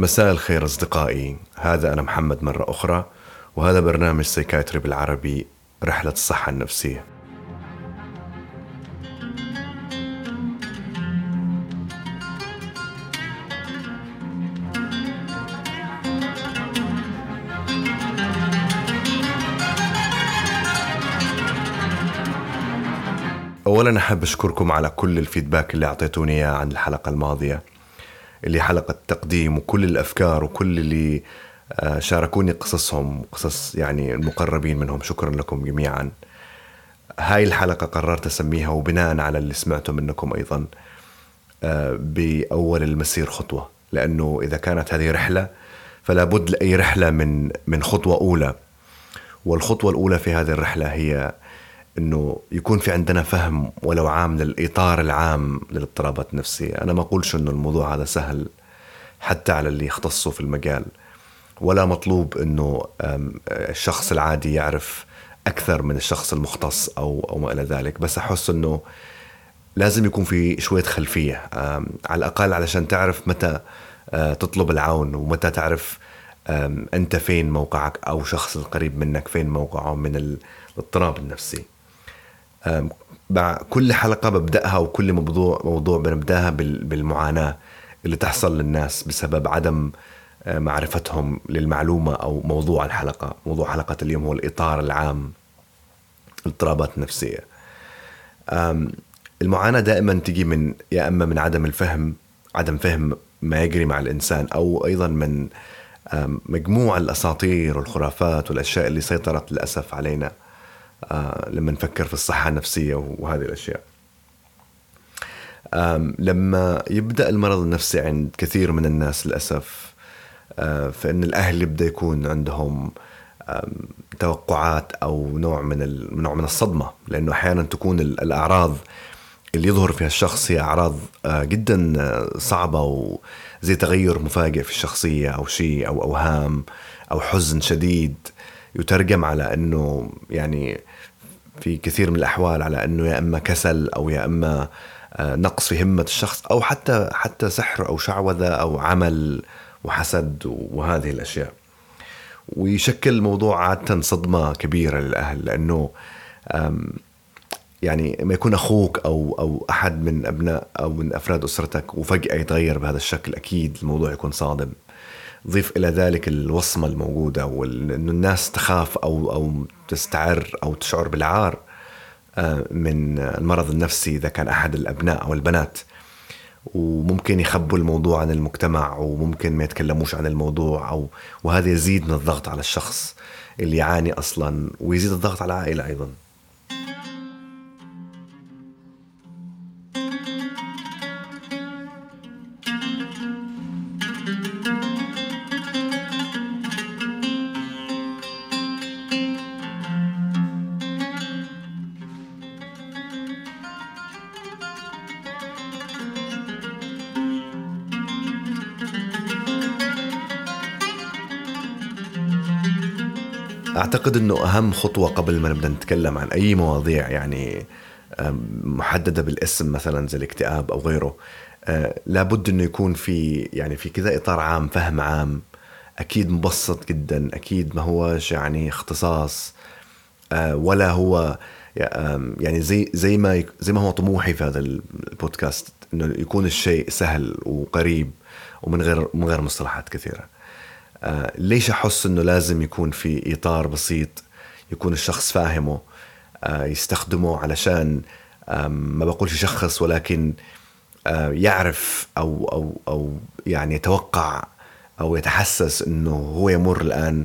مساء الخير أصدقائي. هذا أنا محمد مرة أخرى وهذا برنامج سيكايتري بالعربي رحلة الصحة النفسية. أولا أحب أشكركم على كل الفيدباك اللي أعطيتوني إياه عن الحلقة الماضية. اللي حلقة تقديم وكل الأفكار وكل اللي آه، شاركوني قصصهم قصص يعني المقربين منهم. شكرا لكم جميعا. هاي الحلقة قررت أسميها وبناء على اللي سمعته منكم أيضا آه، بأول المسير خطوة. لأنه إذا كانت هذه رحلة فلا بد لأي رحلة من من خطوة أولى. والخطوة الأولى في هذه الرحلة هي إنه يكون في عندنا فهم ولو عام للإطار العام للاضطرابات النفسية، أنا ما أقولش إنه الموضوع هذا سهل حتى على اللي يختصوا في المجال. ولا مطلوب إنه الشخص العادي يعرف أكثر من الشخص المختص أو أو ما إلى ذلك، بس أحس إنه لازم يكون في شوية خلفية على الأقل علشان تعرف متى آه، تطلب العون ومتى تعرف أنت فين موقعك أو شخص القريب منك فين موقعه من الاضطراب النفسي. مع كل حلقة ببدأها وكل موضوع موضوع بنبدأها بالمعاناة اللي تحصل للناس بسبب عدم آه، معرفتهم للمعلومة أو موضوع الحلقة. موضوع حلقة اليوم هو الإطار العام الاضطرابات النفسية. المعاناة دائما تجي من يا أما من عدم الفهم عدم فهم ما يجري مع الإنسان أو أيضا من مجموع الأساطير والخرافات والأشياء اللي سيطرت للأسف علينا. لما نفكر في الصحة النفسية وهذه الأشياء. لما يبدأ المرض النفسي عند كثير من الناس للأسف آه، فإن الأهل يبدأ يكون عندهم توقعات أو نوع من نوع من الصدمة لأنه أحيانا تكون الأعراض اللي يظهر فيها الشخص هي أعراض آه، جدا صعبة وزي تغير مفاجئ في الشخصية أو شيء أو أوهام أو حزن شديد يترجم على أنه يعني في كثير من الأحوال على أنه يا إما كسل أو يا إما آه، نقص في همة الشخص أو حتى حتى سحر أو شعوذة أو عمل وحسد وهذه الأشياء. ويشكل الموضوع عادة صدمة كبيرة للأهل لأنه يعني ما يكون أخوك أو أو أحد من أبناء أو من أفراد أسرتك وفجأة يتغير بهذا الشكل أكيد الموضوع يكون صادم. ضيف إلى ذلك الوصمة الموجودة وانه الناس تخاف أو أو تستعر أو تشعر بالعار آه، من المرض النفسي إذا كان أحد الأبناء أو البنات. وممكن يخبوا الموضوع عن المجتمع وممكن ما يتكلموش عن الموضوع أو وهذا يزيد من الضغط على الشخص اللي يعاني أصلا ويزيد الضغط على العائلة أيضا. أعتقد إنه أهم خطوة قبل ما نبدأ نتكلم عن أي مواضيع يعني محددة بالاسم مثلا زي الاكتئاب أو غيره أه، لابد إنه يكون في يعني في كذا إطار عام فهم عام أكيد مبسط جدا أكيد ما هوش يعني اختصاص أه، ولا هو يعني زي زي ما زي ما هو طموحي في هذا البودكاست إنه يكون الشيء سهل وقريب ومن غير من غير مصطلحات كثيرة. آه، ليش أحس إنه لازم يكون في إطار بسيط يكون الشخص فاهمه آه، يستخدمه علشان ما بقولش يشخص ولكن آه، يعرف أو أو أو يعني يتوقع أو يتحسس إنه هو يمر الآن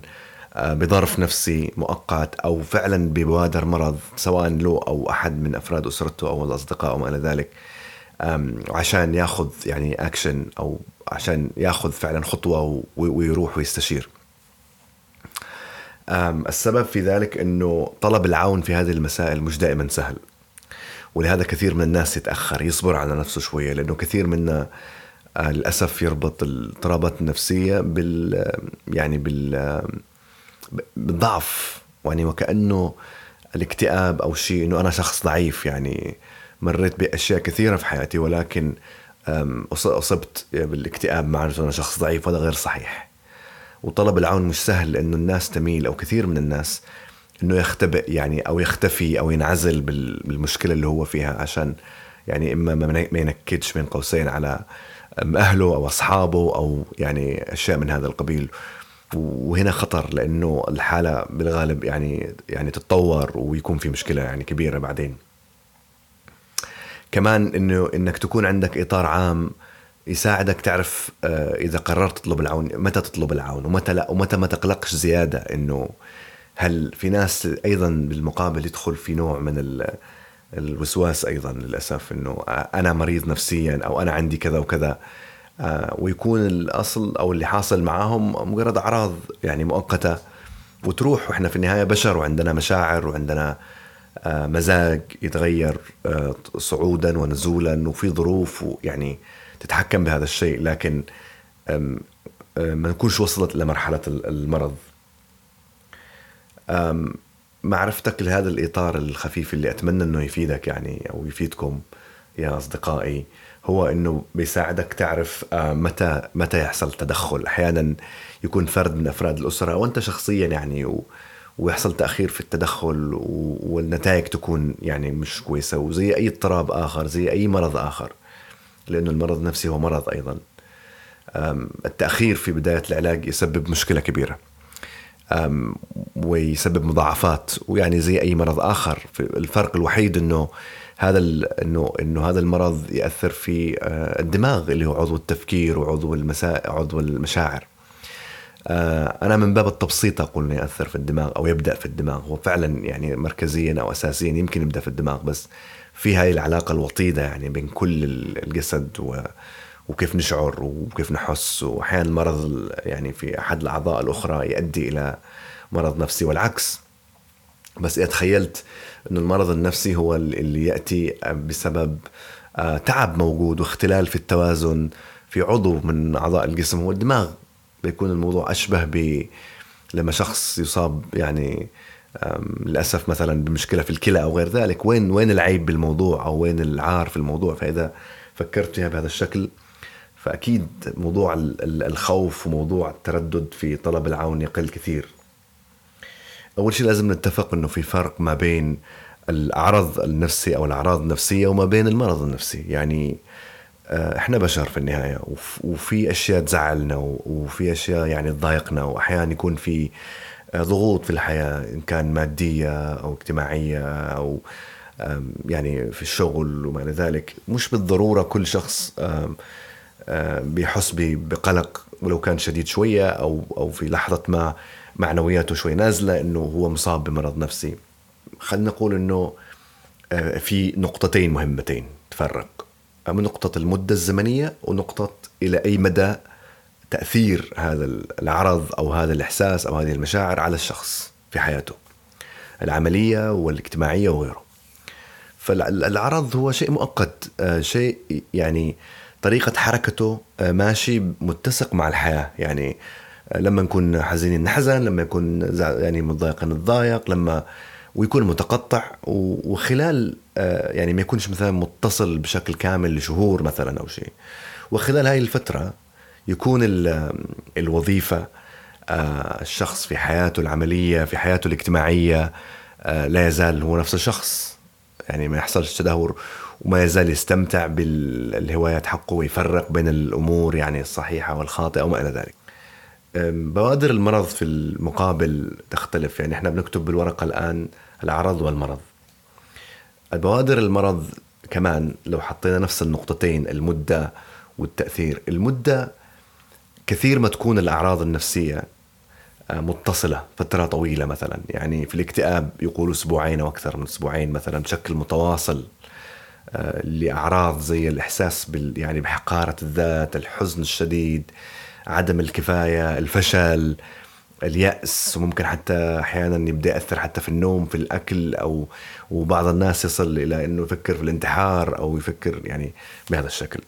بظرف نفسي مؤقت أو فعلا ببوادر مرض سواء له أو أحد من أفراد أسرته أو الأصدقاء أو ما إلى ذلك. عشان ياخذ يعني اكشن أو عشان ياخذ فعلا خطوة ويروح ويستشير. السبب في ذلك إنه طلب العون في هذه المسائل مش دائما سهل. ولهذا كثير من الناس يتأخر يصبر على نفسه شوية لأنه كثير منا آه، للأسف يربط الاضطرابات النفسية بال يعني بال بالضعف يعني وكأنه الاكتئاب أو شيء إنه أنا شخص ضعيف يعني مريت بأشياء كثيرة في حياتي ولكن أصبت بالاكتئاب مع أنا شخص ضعيف هذا غير صحيح. وطلب العون مش سهل لأنه الناس تميل أو كثير من الناس إنه يختبئ يعني أو يختفي أو ينعزل بالمشكلة اللي هو فيها عشان يعني إما ما ينكدش بين قوسين على أهله أو أصحابه أو يعني أشياء من هذا القبيل. وهنا خطر لأنه الحالة بالغالب يعني يعني تتطور ويكون في مشكلة يعني كبيرة بعدين. كمان إنه إنك تكون عندك إطار عام يساعدك تعرف آه، إذا قررت تطلب العون متى تطلب العون ومتى لا ومتى ما تقلقش زيادة إنه هل في ناس أيضا بالمقابل يدخل في نوع من الوسواس أيضا للأسف إنه أنا مريض نفسيا أو أنا عندي كذا وكذا آه، ويكون الأصل أو اللي حاصل معاهم مجرد أعراض يعني مؤقتة وتروح وإحنا في النهاية بشر وعندنا مشاعر وعندنا مزاج يتغير آه، صعودا ونزولا وفي ظروف يعني تتحكم بهذا الشيء لكن ما نكونش وصلت لمرحلة المرض. معرفتك لهذا الإطار الخفيف اللي أتمنى أنه يفيدك يعني أو يفيدكم يا أصدقائي هو أنه بيساعدك تعرف آه، متى متى يحصل تدخل. أحيانا يكون فرد من أفراد الأسرة وأنت شخصيا يعني و ويحصل تأخير في التدخل والنتائج تكون يعني مش كويسة وزي أي اضطراب آخر زي أي مرض آخر لأنه المرض النفسي هو مرض أيضا. التأخير في بداية العلاج يسبب مشكلة كبيرة. ويسبب مضاعفات ويعني زي أي مرض آخر. الفرق الوحيد إنه هذا انه إنه هذا المرض يأثر في آه، الدماغ اللي هو عضو التفكير وعضو المسا عضو المشاعر. أنا من باب التبسيط أقول إنه يأثر في الدماغ أو يبدأ في الدماغ. هو فعلا يعني مركزيا أو اساسيا يمكن يبدأ في الدماغ بس في هاي العلاقة الوطيدة يعني بين كل الجسد و وكيف نشعر وكيف نحس. واحيانا المرض يعني في أحد الأعضاء الأخرى يؤدي إلى مرض نفسي والعكس. بس إذا تخيلت إنه المرض النفسي هو اللي يأتي بسبب آه، تعب موجود واختلال في التوازن في عضو من أعضاء الجسم. هو الدماغ بيكون الموضوع أشبه ب لما شخص يصاب يعني للأسف مثلا بمشكلة في الكلى أو غير ذلك. وين وين العيب بالموضوع أو وين العار في الموضوع؟ فإذا فكرت فيها بهذا الشكل فأكيد موضوع الخوف وموضوع التردد في طلب العون يقل كثير. أول شيء لازم نتفق إنه في فرق ما بين العرض النفسي أو الأعراض النفسية وما بين المرض النفسي. يعني إحنا بشر في النهاية وفي أشياء تزعلنا وفي أشياء يعني تضايقنا واحيانا يكون في آه، ضغوط في الحياة إن كان مادية أو اجتماعية أو يعني في الشغل وما إلى ذلك. مش بالضرورة كل شخص بيحس بقلق ولو كان شديد شوية أو أو في لحظة ما معنوياته شوي نازلة إنه هو مصاب بمرض نفسي. خلينا نقول إنه آه، في نقطتين مهمتين تفرق. نقطة المدة الزمنية ونقطة إلى أي مدى تأثير هذا العرض أو هذا الإحساس أو هذه المشاعر على الشخص في حياته العملية والاجتماعية وغيره. فالعرض هو شيء مؤقت آه، شيء يعني طريقة حركته آه، ماشي متسق مع الحياة. يعني آه، لما نكون حزينين نحزن لما يكون يعني متضايق نتضايق لما ويكون متقطع وخلال يعني ما يكونش مثلا متصل بشكل كامل لشهور مثلا أو شيء وخلال هاي الفترة يكون الوظيفة الشخص في حياته العملية في حياته الاجتماعية لا يزال هو نفس الشخص يعني ما يحصلش تدهور وما يزال يستمتع بالهوايات حقه ويفرق بين الأمور يعني الصحيحة والخاطئة وما إلى ذلك. بوادر المرض في المقابل تختلف يعني إحنا بنكتب بالورقة الآن الأعراض والمرض. البوادر المرض كمان لو حطينا نفس النقطتين المدة والتأثير، المدة كثير ما تكون الأعراض النفسية آه، متصلة فترة طويلة مثلا. يعني في الاكتئاب يقولوا أسبوعين أو أكثر من أسبوعين مثلا بشكل متواصل لأعراض زي الإحساس بال يعني بحقارة الذات، الحزن الشديد، عدم الكفاية، الفشل، اليأس وممكن حتى أحيانا يبدأ يأثر حتى في النوم في الأكل أو وبعض الناس يصل إلى إنه يفكر في الانتحار أو يفكر يعني بهذا الشكل.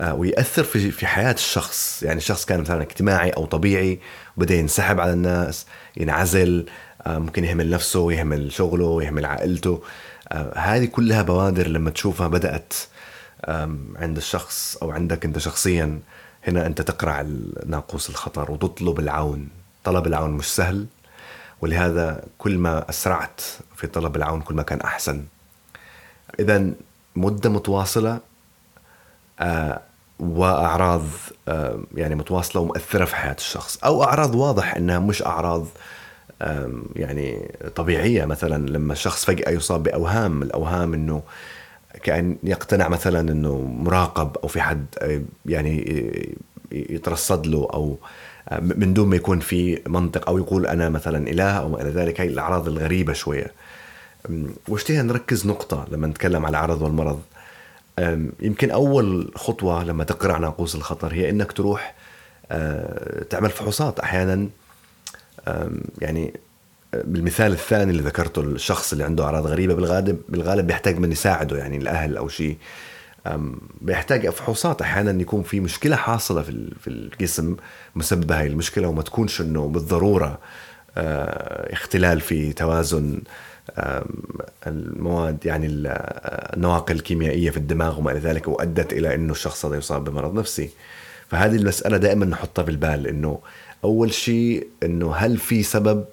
آه، ويأثر في في حياة الشخص يعني الشخص كان مثلا اجتماعي أو طبيعي وبدأ ينسحب على الناس ينعزل آه، ممكن يهمل نفسه يهمل شغله يهمل عائلته آه، هذه كلها بوادر لما تشوفها بدأت عند الشخص أو عندك أنت شخصيا هنا أنت تقرع ناقوس الخطر وتطلب العون. طلب العون مش سهل ولهذا كل ما أسرعت في طلب العون كل ما كان أحسن. اذا مدة متواصلة آه، وأعراض آه، يعني متواصلة ومؤثرة في حياة الشخص. أو أعراض واضح إنها مش أعراض يعني طبيعية. مثلا لما الشخص فجأة يصاب بأوهام الأوهام إنه كأن يقتنع مثلا إنه مراقب أو في حد آه، يعني يترصد له أو من دون ما يكون في منطق أو يقول أنا مثلا إله أو ما إلى ذلك. هي الأعراض الغريبة شوية. واشتهي نركز نقطة لما نتكلم على العرض والمرض. يمكن أول خطوة لما تقرأ ناقوس الخطر هي إنك تروح آه، تعمل فحوصات أحيانا. يعني بالمثال الثاني اللي ذكرته الشخص اللي عنده أعراض غريبة بالغالب بالغالب بيحتاج من يساعده يعني الأهل أو شيء. بيحتاج فحوصات أحيانا يكون في مشكلة حاصلة في في الجسم مسببه هاي المشكلة وما تكونش إنه بالضرورة آه، اختلال في توازن المواد يعني النواقل الكيميائية في الدماغ وما إلى ذلك وأدت إلى إنه الشخص هذا يصاب بمرض نفسي. فهذه المسألة دائما نحطها بالبال إنه أول شيء إنه هل في سبب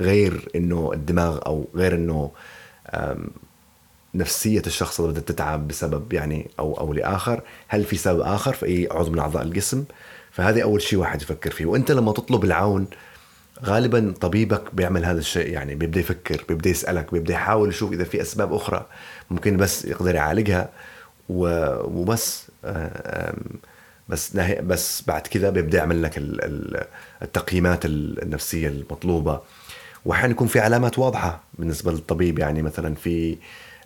غير إنه الدماغ أو غير إنه نفسية الشخص اللي بدها تتعب بسبب يعني أو أو لآخر؟ هل في سبب آخر؟ في اي عضو من أعضاء الجسم؟ فهذه أول شيء واحد يفكر فيه. وأنت لما تطلب العون غالبا طبيبك بيعمل هذا الشيء يعني بيبدأ يفكر بيبدأ يسألك بيبدأ يحاول يشوف إذا في أسباب أخرى ممكن بس يقدر يعالجها وبس بس بس بعد كذا بيبدأ يعمل لك التقييمات النفسية المطلوبة. وأحيانا يكون في علامات واضحة بالنسبة للطبيب يعني مثلا في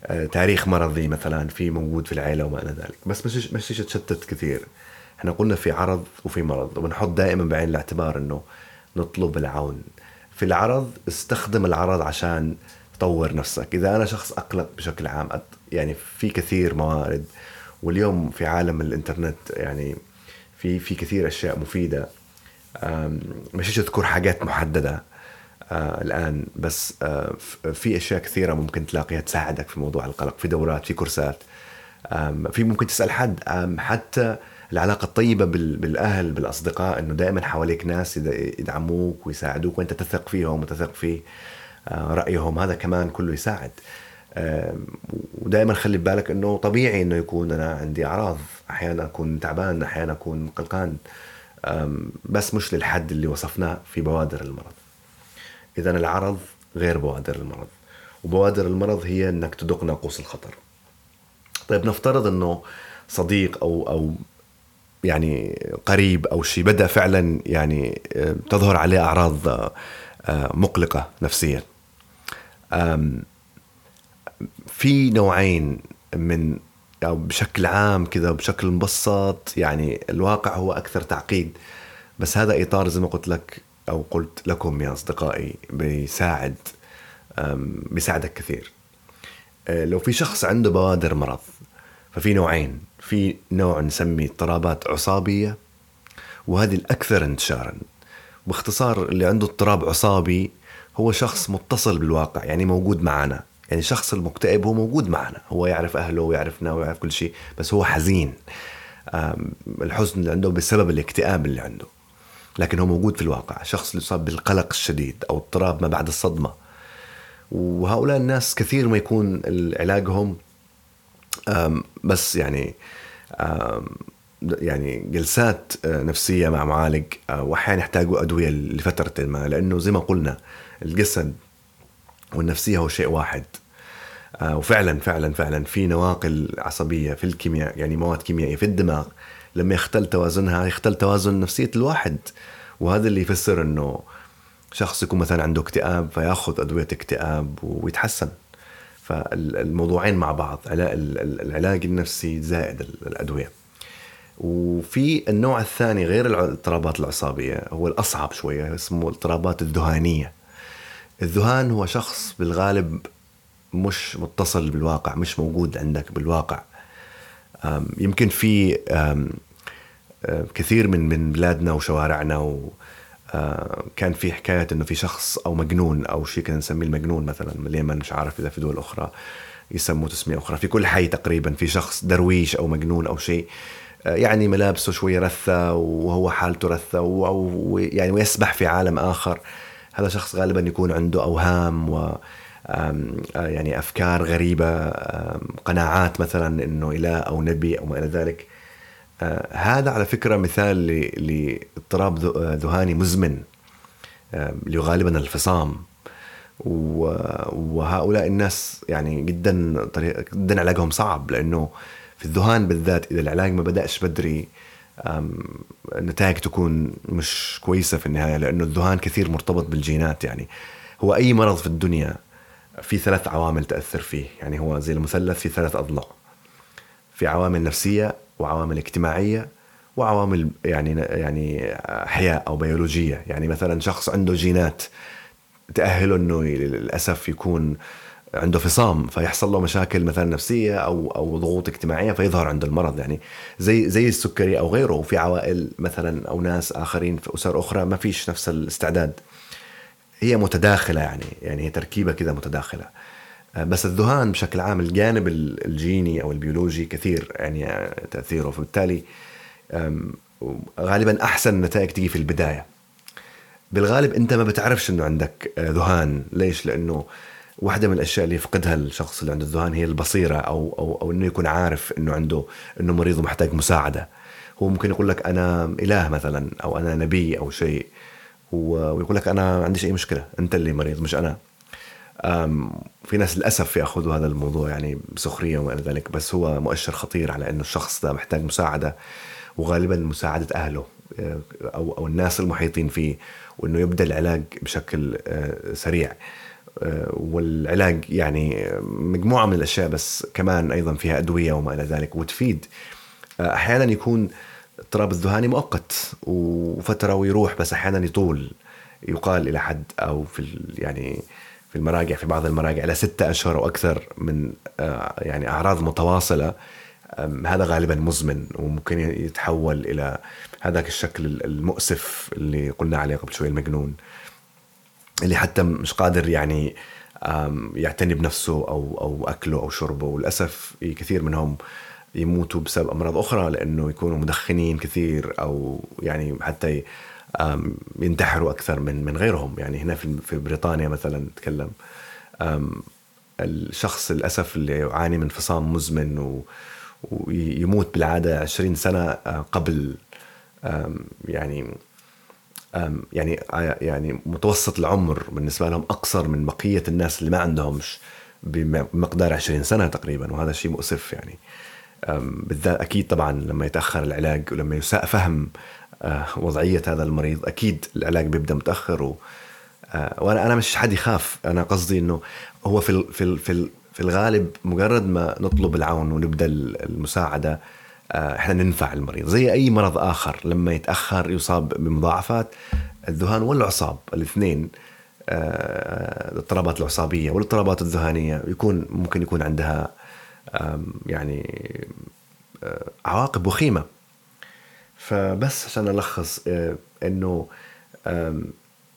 آه، تاريخ مرضي مثلا في موجود في العيلة وما إلى ذلك. بس مش مش تشتت كثير. إحنا قلنا في عرض وفي مرض وبنحط دائما بعين الاعتبار إنه نطلب العون. في العرض استخدم العرض عشان تطور نفسك. إذا أنا شخص أقلق بشكل عام يعني في كثير موارد. واليوم في عالم الإنترنت يعني في في كثير أشياء مفيدة. مش أذكر حاجات محددة آه الآن بس آه في أشياء كثيرة ممكن تلاقيها تساعدك في موضوع القلق في دورات في كورسات. في ممكن تسأل حد. حتى العلاقة الطيبة بالأهل بالأصدقاء إنه دائما حواليك ناس يدعموك ويساعدوك وأنت تثق فيهم وتثق في آه رأيهم. هذا كمان كله يساعد. ودائما خلي بالك إنه طبيعي إنه يكون أنا عندي أعراض. أحيانا أكون تعبان أحيانا أكون قلقان. بس مش للحد اللي وصفناه في بوادر المرض. اذا العرض غير بوادر المرض. وبوادر المرض هي إنك تدق ناقوس الخطر. طيب نفترض إنه صديق أو أو يعني قريب أو شيء بدأ فعلا يعني تظهر عليه أعراض مقلقة نفسيا. في نوعين من أو بشكل عام كذا بشكل مبسط يعني الواقع هو أكثر تعقيد. بس هذا إطار زي ما قلت لك أو قلت لكم يا أصدقائي بيساعد بيساعدك كثير. أه، لو في شخص عنده بوادر مرض ففي نوعين. في نوع نسميه اضطرابات عصابية وهذه الأكثر انتشارا. باختصار اللي عنده اضطراب عصابي هو شخص متصل بالواقع يعني موجود معنا يعني الشخص المكتئب هو موجود معنا. هو يعرف أهله ويعرفنا ويعرف كل شيء بس هو حزين. الحزن اللي عنده بسبب الاكتئاب اللي عنده. لكن هو موجود في الواقع. شخص اللي يصاب بالقلق الشديد أو اضطراب ما بعد الصدمة. وهؤلاء الناس كثير ما يكون علاجهم. بس يعني يعني جلسات آه، نفسية مع معالج آه، واحيانا يحتاجوا أدوية لفترة ما. لأنه زي ما قلنا الجسد والنفسية هو شيء واحد. وفعلا فعلا فعلا في نواقل عصبية في الكيمياء يعني مواد كيميائية في الدماغ. لما يختل توازنها يختل توازن نفسية الواحد. وهذا اللي يفسر إنه شخص يكون مثلا عنده اكتئاب فيأخذ أدوية اكتئاب ويتحسن. فالموضوعين مع بعض العلاج النفسي زائد الأدوية. وفي النوع الثاني غير الاضطرابات العصابيه هو الأصعب شوية اسمه الاضطرابات الذهانية. الذهان هو شخص بالغالب مش متصل بالواقع مش موجود عندك بالواقع. يمكن في كثير من من بلادنا وشوارعنا آه، كان في حكاية إنه في شخص أو مجنون أو شيء كنا نسميه المجنون مثلا اليمن مش عارف إذا في دول أخرى يسموه تسمية أخرى. في كل حي تقريبا في شخص درويش أو مجنون أو شيء آه، يعني ملابسه شوي رثة وهو حالته رثة أو يعني ويسبح في عالم آخر. هذا شخص غالبا يكون عنده أوهام و يعني أفكار غريبة قناعات مثلا أنه إله أو نبي أو ما إلى ذلك. آه، هذا على فكرة مثال لاضطراب ذهاني مزمن اللي غالبا الفصام وهؤلاء الناس يعني جدا جدا علاجهم صعب لأنه في الذهان بالذات إذا العلاج ما بدأش بدري النتائج تكون مش كويسة في النهاية لأنه الذهان كثير مرتبط بالجينات يعني. هو أي مرض في الدنيا في ثلاث عوامل تأثر فيه. يعني هو زي المثلث في ثلاث أضلاع. في عوامل نفسية وعوامل اجتماعية وعوامل يعني يعني احياء أو بيولوجية. يعني مثلا شخص عنده جينات تأهله إنه للأسف يكون عنده فصام فيحصل له مشاكل مثلا نفسية أو أو ضغوط اجتماعية فيظهر عنده المرض. يعني زي زي السكري أو غيره. وفي عوائل مثلا أو ناس آخرين في أسر أخرى ما فيش نفس الاستعداد. هي متداخلة يعني يعني هي تركيبة كذا متداخلة. آه، بس الذهان بشكل عام الجانب الجيني أو البيولوجي كثير يعني تأثيره. فبالتالي غالبا أحسن النتائج تيجي في البداية. بالغالب أنت ما بتعرفش إنه عندك آه، ذهان. ليش؟ لأنه واحدة من الأشياء اللي يفقدها الشخص اللي عنده الذهان هي البصيرة أو أو أو إنه يكون عارف إنه عنده إنه مريض ومحتاج مساعدة. هو ممكن يقول لك أنا إله مثلا أو أنا نبي أو شيء. ويقول لك أنا ما عنديش أي مشكلة أنت اللي مريض مش أنا. في ناس للأسف يأخذوا هذا الموضوع يعني بسخرية وما إلى ذلك بس هو مؤشر خطير على إنه الشخص ده محتاج مساعدة وغالبا مساعدة أهله آه، أو أو الناس المحيطين فيه وإنه يبدأ العلاج بشكل آه، سريع. آه، والعلاج يعني مجموعة من الأشياء بس كمان أيضا فيها أدوية وما إلى ذلك وتفيد. أحيانا يكون اضطراب الذهاني مؤقت وفترة ويروح بس أحيانا يطول. يقال إلى حد أو في يعني في المراجع في بعض المراجع إلى ستة أشهر أو أكثر من يعني أعراض متواصلة. هذا غالبا مزمن وممكن يتحول إلى هذاك الشكل المؤسف اللي قلنا عليه قبل شوي المجنون. اللي حتى مش قادر يعني يعتني بنفسه أو أو أكله أو شربه. وللأسف كثير منهم يموتوا بسبب أمراض أخرى لأنه يكونوا مدخنين كثير أو يعني حتى ينتحروا أكثر من من غيرهم. يعني هنا في في بريطانيا مثلا نتكلم الشخص للأسف اللي يعاني من انفصام مزمن ويموت بالعادة 20 سنة آه، قبل يعني يعني يعني متوسط العمر بالنسبة لهم أقصر من بقية الناس اللي ما عندهمش بمقدار 20 سنة تقريبا. وهذا شيء مؤسف يعني. بالذات أكيد طبعا لما يتأخر العلاج ولما يساء فهم آه، وضعية هذا المريض أكيد العلاج بيبدأ متأخر و وأنا أنا مش حد يخاف. أنا قصدي إنه هو في في في في الغالب مجرد ما نطلب العون ونبدأ المساعدة آه، إحنا ننفع المريض. زي أي مرض آخر لما يتأخر يصاب بمضاعفات الذهان والاعصاب الاثنين آه، الاضطرابات العصابية والاضطرابات الذهانية يكون ممكن يكون عندها يعني آه، عواقب وخيمة. فبس عشان ألخص إنه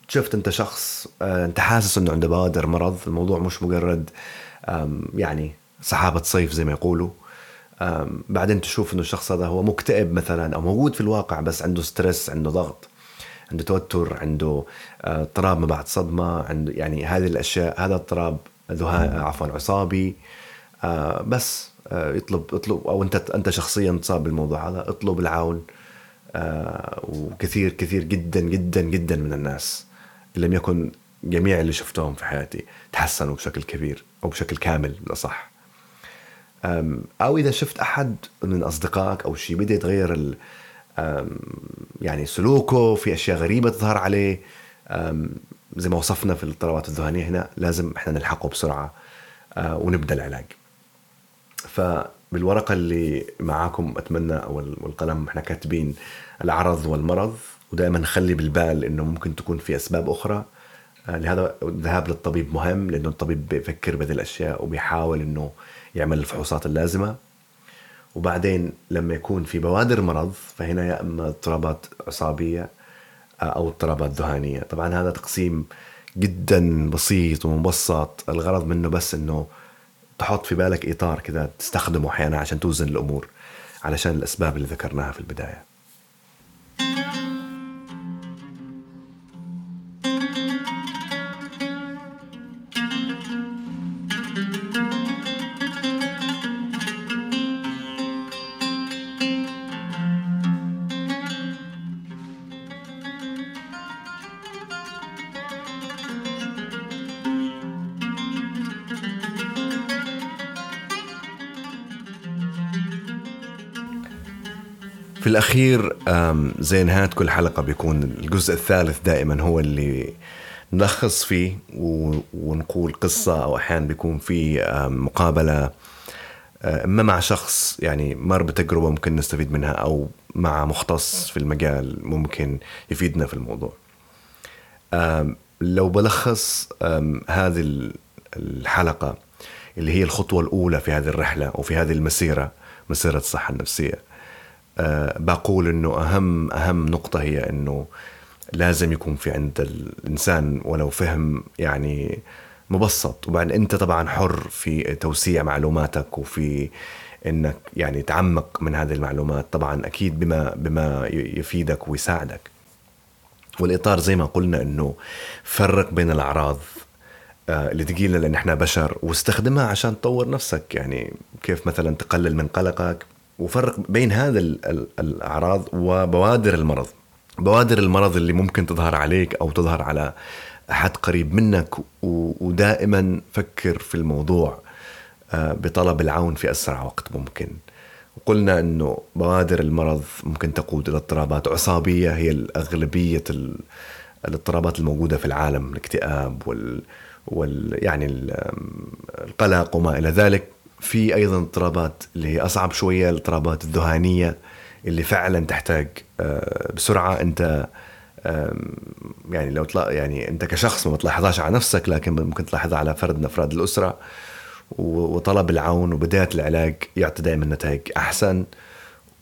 شفت أنت شخص أنت حاسس إنه عنده بوادر مرض الموضوع مش مجرد يعني سحابة صيف زي ما يقولوا. بعدين تشوف إنه الشخص هذا هو مكتئب مثلا أو موجود في الواقع بس عنده ستريس عنده ضغط عنده توتر عنده اضطراب ما بعد صدمة عنده يعني هذه الأشياء هذا اضطراب عفوا عصابي. بس آه، يطلب اطلب أو أنت أنت شخصيا تصاب بالموضوع هذا اطلب العون وكثير كثير جدا جدا جدا من الناس لم يكن جميع اللي شفتهم في حياتي تحسنوا بشكل كبير أو بشكل كامل بالأصح. أو إذا شفت أحد من أصدقائك أو شيء بدأ يتغير يعني سلوكه في أشياء غريبة تظهر عليه زي ما وصفنا في الاضطرابات الذهانيه هنا لازم إحنا نلحقه بسرعة ونبدأ العلاج. فبالورقة اللي معاكم أتمنى أو والقلم إحنا كاتبين العرض والمرض ودائما نخلي بالبال إنه ممكن تكون في أسباب أخرى. أه، لهذا الذهاب للطبيب مهم لأنه الطبيب بيفكر بهذه الأشياء وبيحاول إنه يعمل الفحوصات اللازمة. وبعدين لما يكون في بوادر مرض فهنا يا إما اضطرابات عصابية أو اضطرابات ذهانية طبعا هذا تقسيم جدا بسيط ومبسط الغرض منه بس إنه تحط في بالك إطار كذا تستخدمه أحيانا عشان توزن الأمور علشان الأسباب اللي ذكرناها في البداية. في الأخير زي نهاية كل حلقة بيكون الجزء الثالث دائما هو اللي نلخص فيه ونقول قصة أو أحيانا بيكون في مقابلة إما مع شخص يعني مر بتجربة ممكن نستفيد منها أو مع مختص في المجال ممكن يفيدنا في الموضوع. لو بلخص هذه الحلقة اللي هي الخطوة الأولى في هذه الرحلة وفي هذه المسيرة مسيرة الصحة النفسية أه بقول إنه أهم أهم نقطة هي إنه لازم يكون في عند الإنسان ولو فهم يعني مبسط. وبعدين أنت طبعا حر في توسيع معلوماتك وفي إنك يعني تعمق من هذه المعلومات طبعا أكيد بما بما يفيدك ويساعدك. والإطار زي ما قلنا إنه فرق بين الأعراض آه، اللي تجينا لأن إحنا بشر واستخدمها عشان تطور نفسك. يعني كيف مثلا تقلل من قلقك وفرق بين هذا الأعراض وبوادر المرض. بوادر المرض اللي ممكن تظهر عليك أو تظهر على أحد قريب منك ودائما فكر في الموضوع آه، بطلب العون في أسرع وقت ممكن. وقلنا إنه بوادر المرض ممكن تقود إلى اضطرابات عصابية هي الأغلبية الاضطرابات الموجودة في العالم الاكتئاب وال, وال يعني القلق وما إلى ذلك. في أيضا اضطرابات اللي هي أصعب شوية الاضطرابات الذهانية اللي فعلا تحتاج آه، بسرعة. أنت يعني لو يعني أنت كشخص ما تلاحظهاش على نفسك لكن ممكن تلاحظها على فرد من أفراد الأسرة. وطلب العون وبداية العلاج يعطي دائما نتائج أحسن.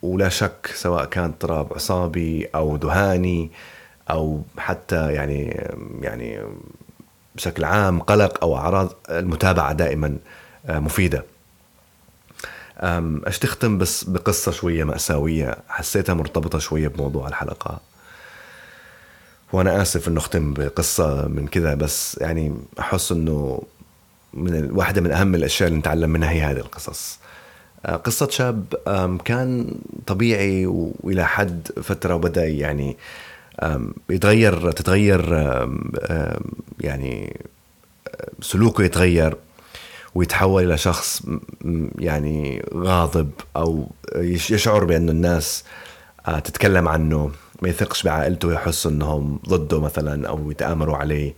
ولا شك سواء كان اضطراب عصابي أو ذهاني أو حتى يعني يعني بشكل عام قلق أو أعراض المتابعة دائما آه، مفيدة. اش تختم بس بقصة شوية مأساوية؟ حسيتها مرتبطة شوية بموضوع الحلقة. وأنا آسف إنه أختم بقصة من كذا بس يعني أحس إنه من واحدة من أهم الأشياء اللي نتعلم منها هي هذه القصص. أه، قصة شاب كان طبيعي وإلى حد فترة وبدأ يعني يتغير تتغير يعني سلوكه يتغير. ويتحول إلى شخص يعني غاضب أو يشعر بأن الناس آه، تتكلم عنه ما يثقش بعائلته ويحس إنهم ضده مثلا أو يتآمروا عليه.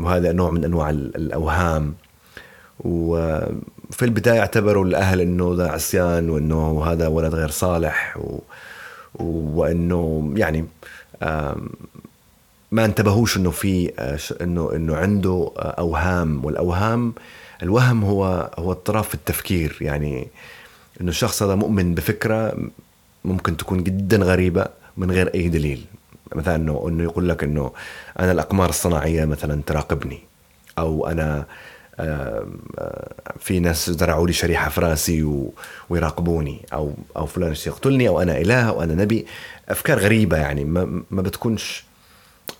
وهذا نوع من أنواع الأوهام. وفي البداية اعتبروا الأهل إنه ذا عصيان وإنه هذا ولد غير صالح و... وإنه يعني ما انتبهوش إنه في آه، انه إنه عنده آه، أوهام. والأوهام الوهم هو هو اضطراب في التفكير. يعني إنه الشخص هذا مؤمن بفكرة ممكن تكون جدا غريبة من غير أي دليل. مثلا إنه إنه يقول لك إنه أنا الأقمار الصناعية مثلا تراقبني أو أنا في ناس زرعوا لي شريحة في رأسي ويراقبوني أو أو فلان يقتلني أو أنا إله أو أنا نبي. أفكار غريبة يعني ما, ما بتكونش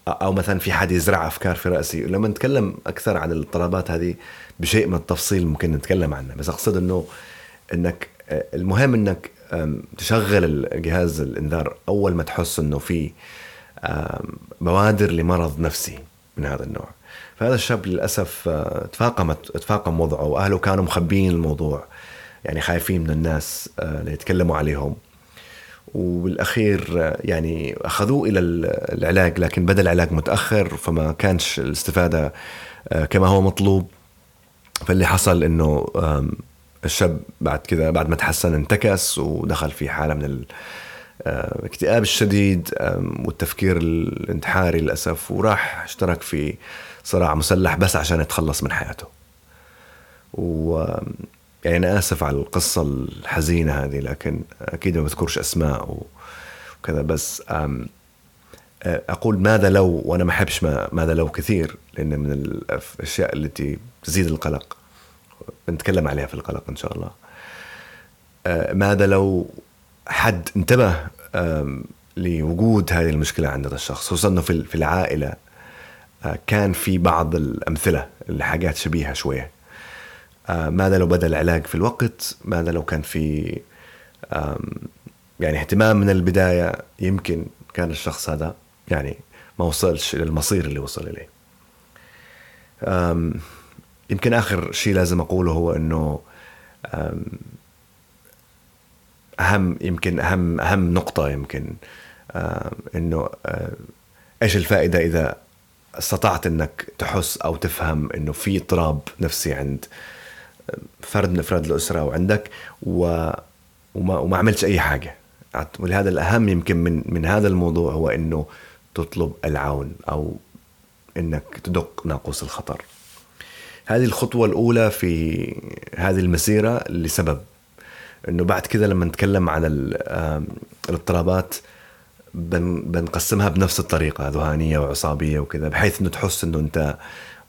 أو مثلا في حد يزرع أفكار في رأسي. لما نتكلم أكثر عن الاضطرابات هذه بشيء من التفصيل ممكن نتكلم عنه. بس أقصد إنه إنك المهم إنك تشغل الجهاز الإنذار أول ما تحس إنه في بوادر لمرض نفسي من هذا النوع. فهذا الشاب للأسف آه، تفاقمت تفاقم وضعه وأهله كانوا مخبيين الموضوع. يعني خايفين من الناس آه، اللي يتكلموا عليهم. وبالأخير آه، يعني أخذوه إلى العلاج لكن بدا العلاج متأخر فما كانش الاستفادة كما هو مطلوب. فاللي حصل إنه الشاب بعد كذا بعد ما تحسن انتكس ودخل في حالة من الاكتئاب الشديد والتفكير الانتحاري للأسف وراح اشترك في صراع مسلح بس عشان يتخلص من حياته. و يعني أنا آسف على القصة الحزينة هذه لكن أكيد ما بذكرش أسماء وكذا بس أقول ماذا لو وأنا ما أحبش ما ماذا لو كثير لأن من الأشياء التي تزيد القلق بنتكلم عليها في القلق إن شاء الله. ماذا لو حد انتبه لوجود هذه المشكلة عند هذا الشخص خصوصا إنه في العائلة كان في بعض الأمثلة لحاجات شبيهة شوية. ماذا لو بدأ العلاج في الوقت ماذا لو كان في يعني اهتمام من البداية يمكن كان الشخص هذا يعني ما وصلش إلى المصير اللي وصل إليه. يمكن آخر شيء لازم أقوله هو إنه أهم يمكن أهم أهم نقطة يمكن إنه إيش الفائدة إذا استطعت إنك تحس أو تفهم إنه في اضطراب نفسي عند فرد من أفراد الأسرة وعندك و وما, وما عملتش أي حاجة. ولهذا الأهم يمكن من من هذا الموضوع هو إنه تطلب العون أو إنك تدق ناقوس الخطر. هذه الخطوة الأولى في هذه المسيرة لسبب. إنه بعد كذا لما نتكلم عن الاضطرابات بنقسمها بنفس الطريقة ذهانية وعصابية وكذا بحيث إنه تحس إنه أنت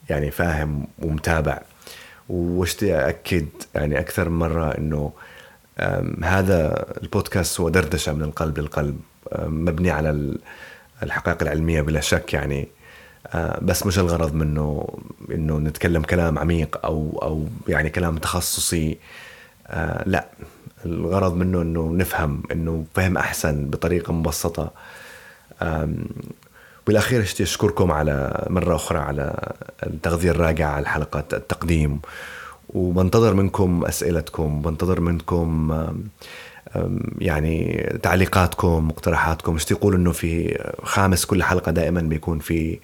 يعني فاهم ومتابع. واشتي أكد يعني أكثر من مرة إنه هذا البودكاست هو دردشة من القلب للقلب مبني على الحقائق العلمية بلا شك يعني بس مش الغرض منه إنه نتكلم كلام عميق أو أو يعني كلام تخصصي لا الغرض منه إنه نفهم إنه فهم أحسن بطريقة مبسطة بالأخير أشتي أشكركم على مرة أخرى على التغذية الراجعة على حلقة التقديم. وبنتظر منكم أسئلتكم بنتظر منكم يعني تعليقاتكم مقترحاتكم. مش تقول إنه في خامس كل حلقة دائما بيكون في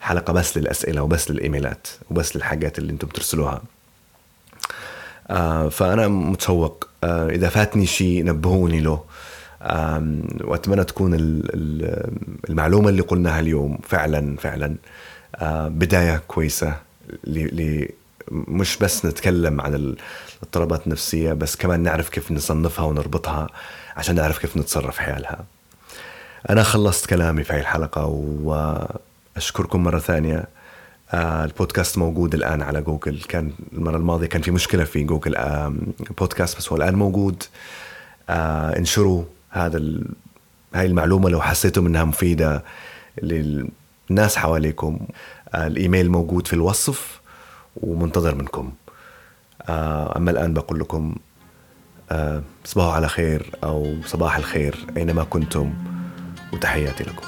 حلقة بس للأسئلة وبس للإيميلات وبس للحاجات اللي أنتم بترسلوها. آه، فأنا متشوق آه، إذا فاتني شيء نبهوني له. وأتمنى تكون المعلومة اللي قلناها اليوم فعلا فعلا آه، بداية كويسة مش بس نتكلم عن الاضطرابات النفسيه بس كمان نعرف كيف نصنفها ونربطها عشان نعرف كيف نتصرف حيالها. أنا خلصت كلامي في هاي الحلقة وأشكركم مرة ثانية. آه، البودكاست موجود الآن على جوجل. كان المرة الماضية كان في مشكلة في جوجل بودكاست بس هو الآن موجود. آه، انشروا هذا ال... هاي المعلومة لو حسيتم إنها مفيدة للناس حواليكم آه، الإيميل موجود في الوصف ومنتظر منكم. أما الآن بقول لكم صباحوا على خير أو صباح الخير أينما كنتم وتحياتي لكم.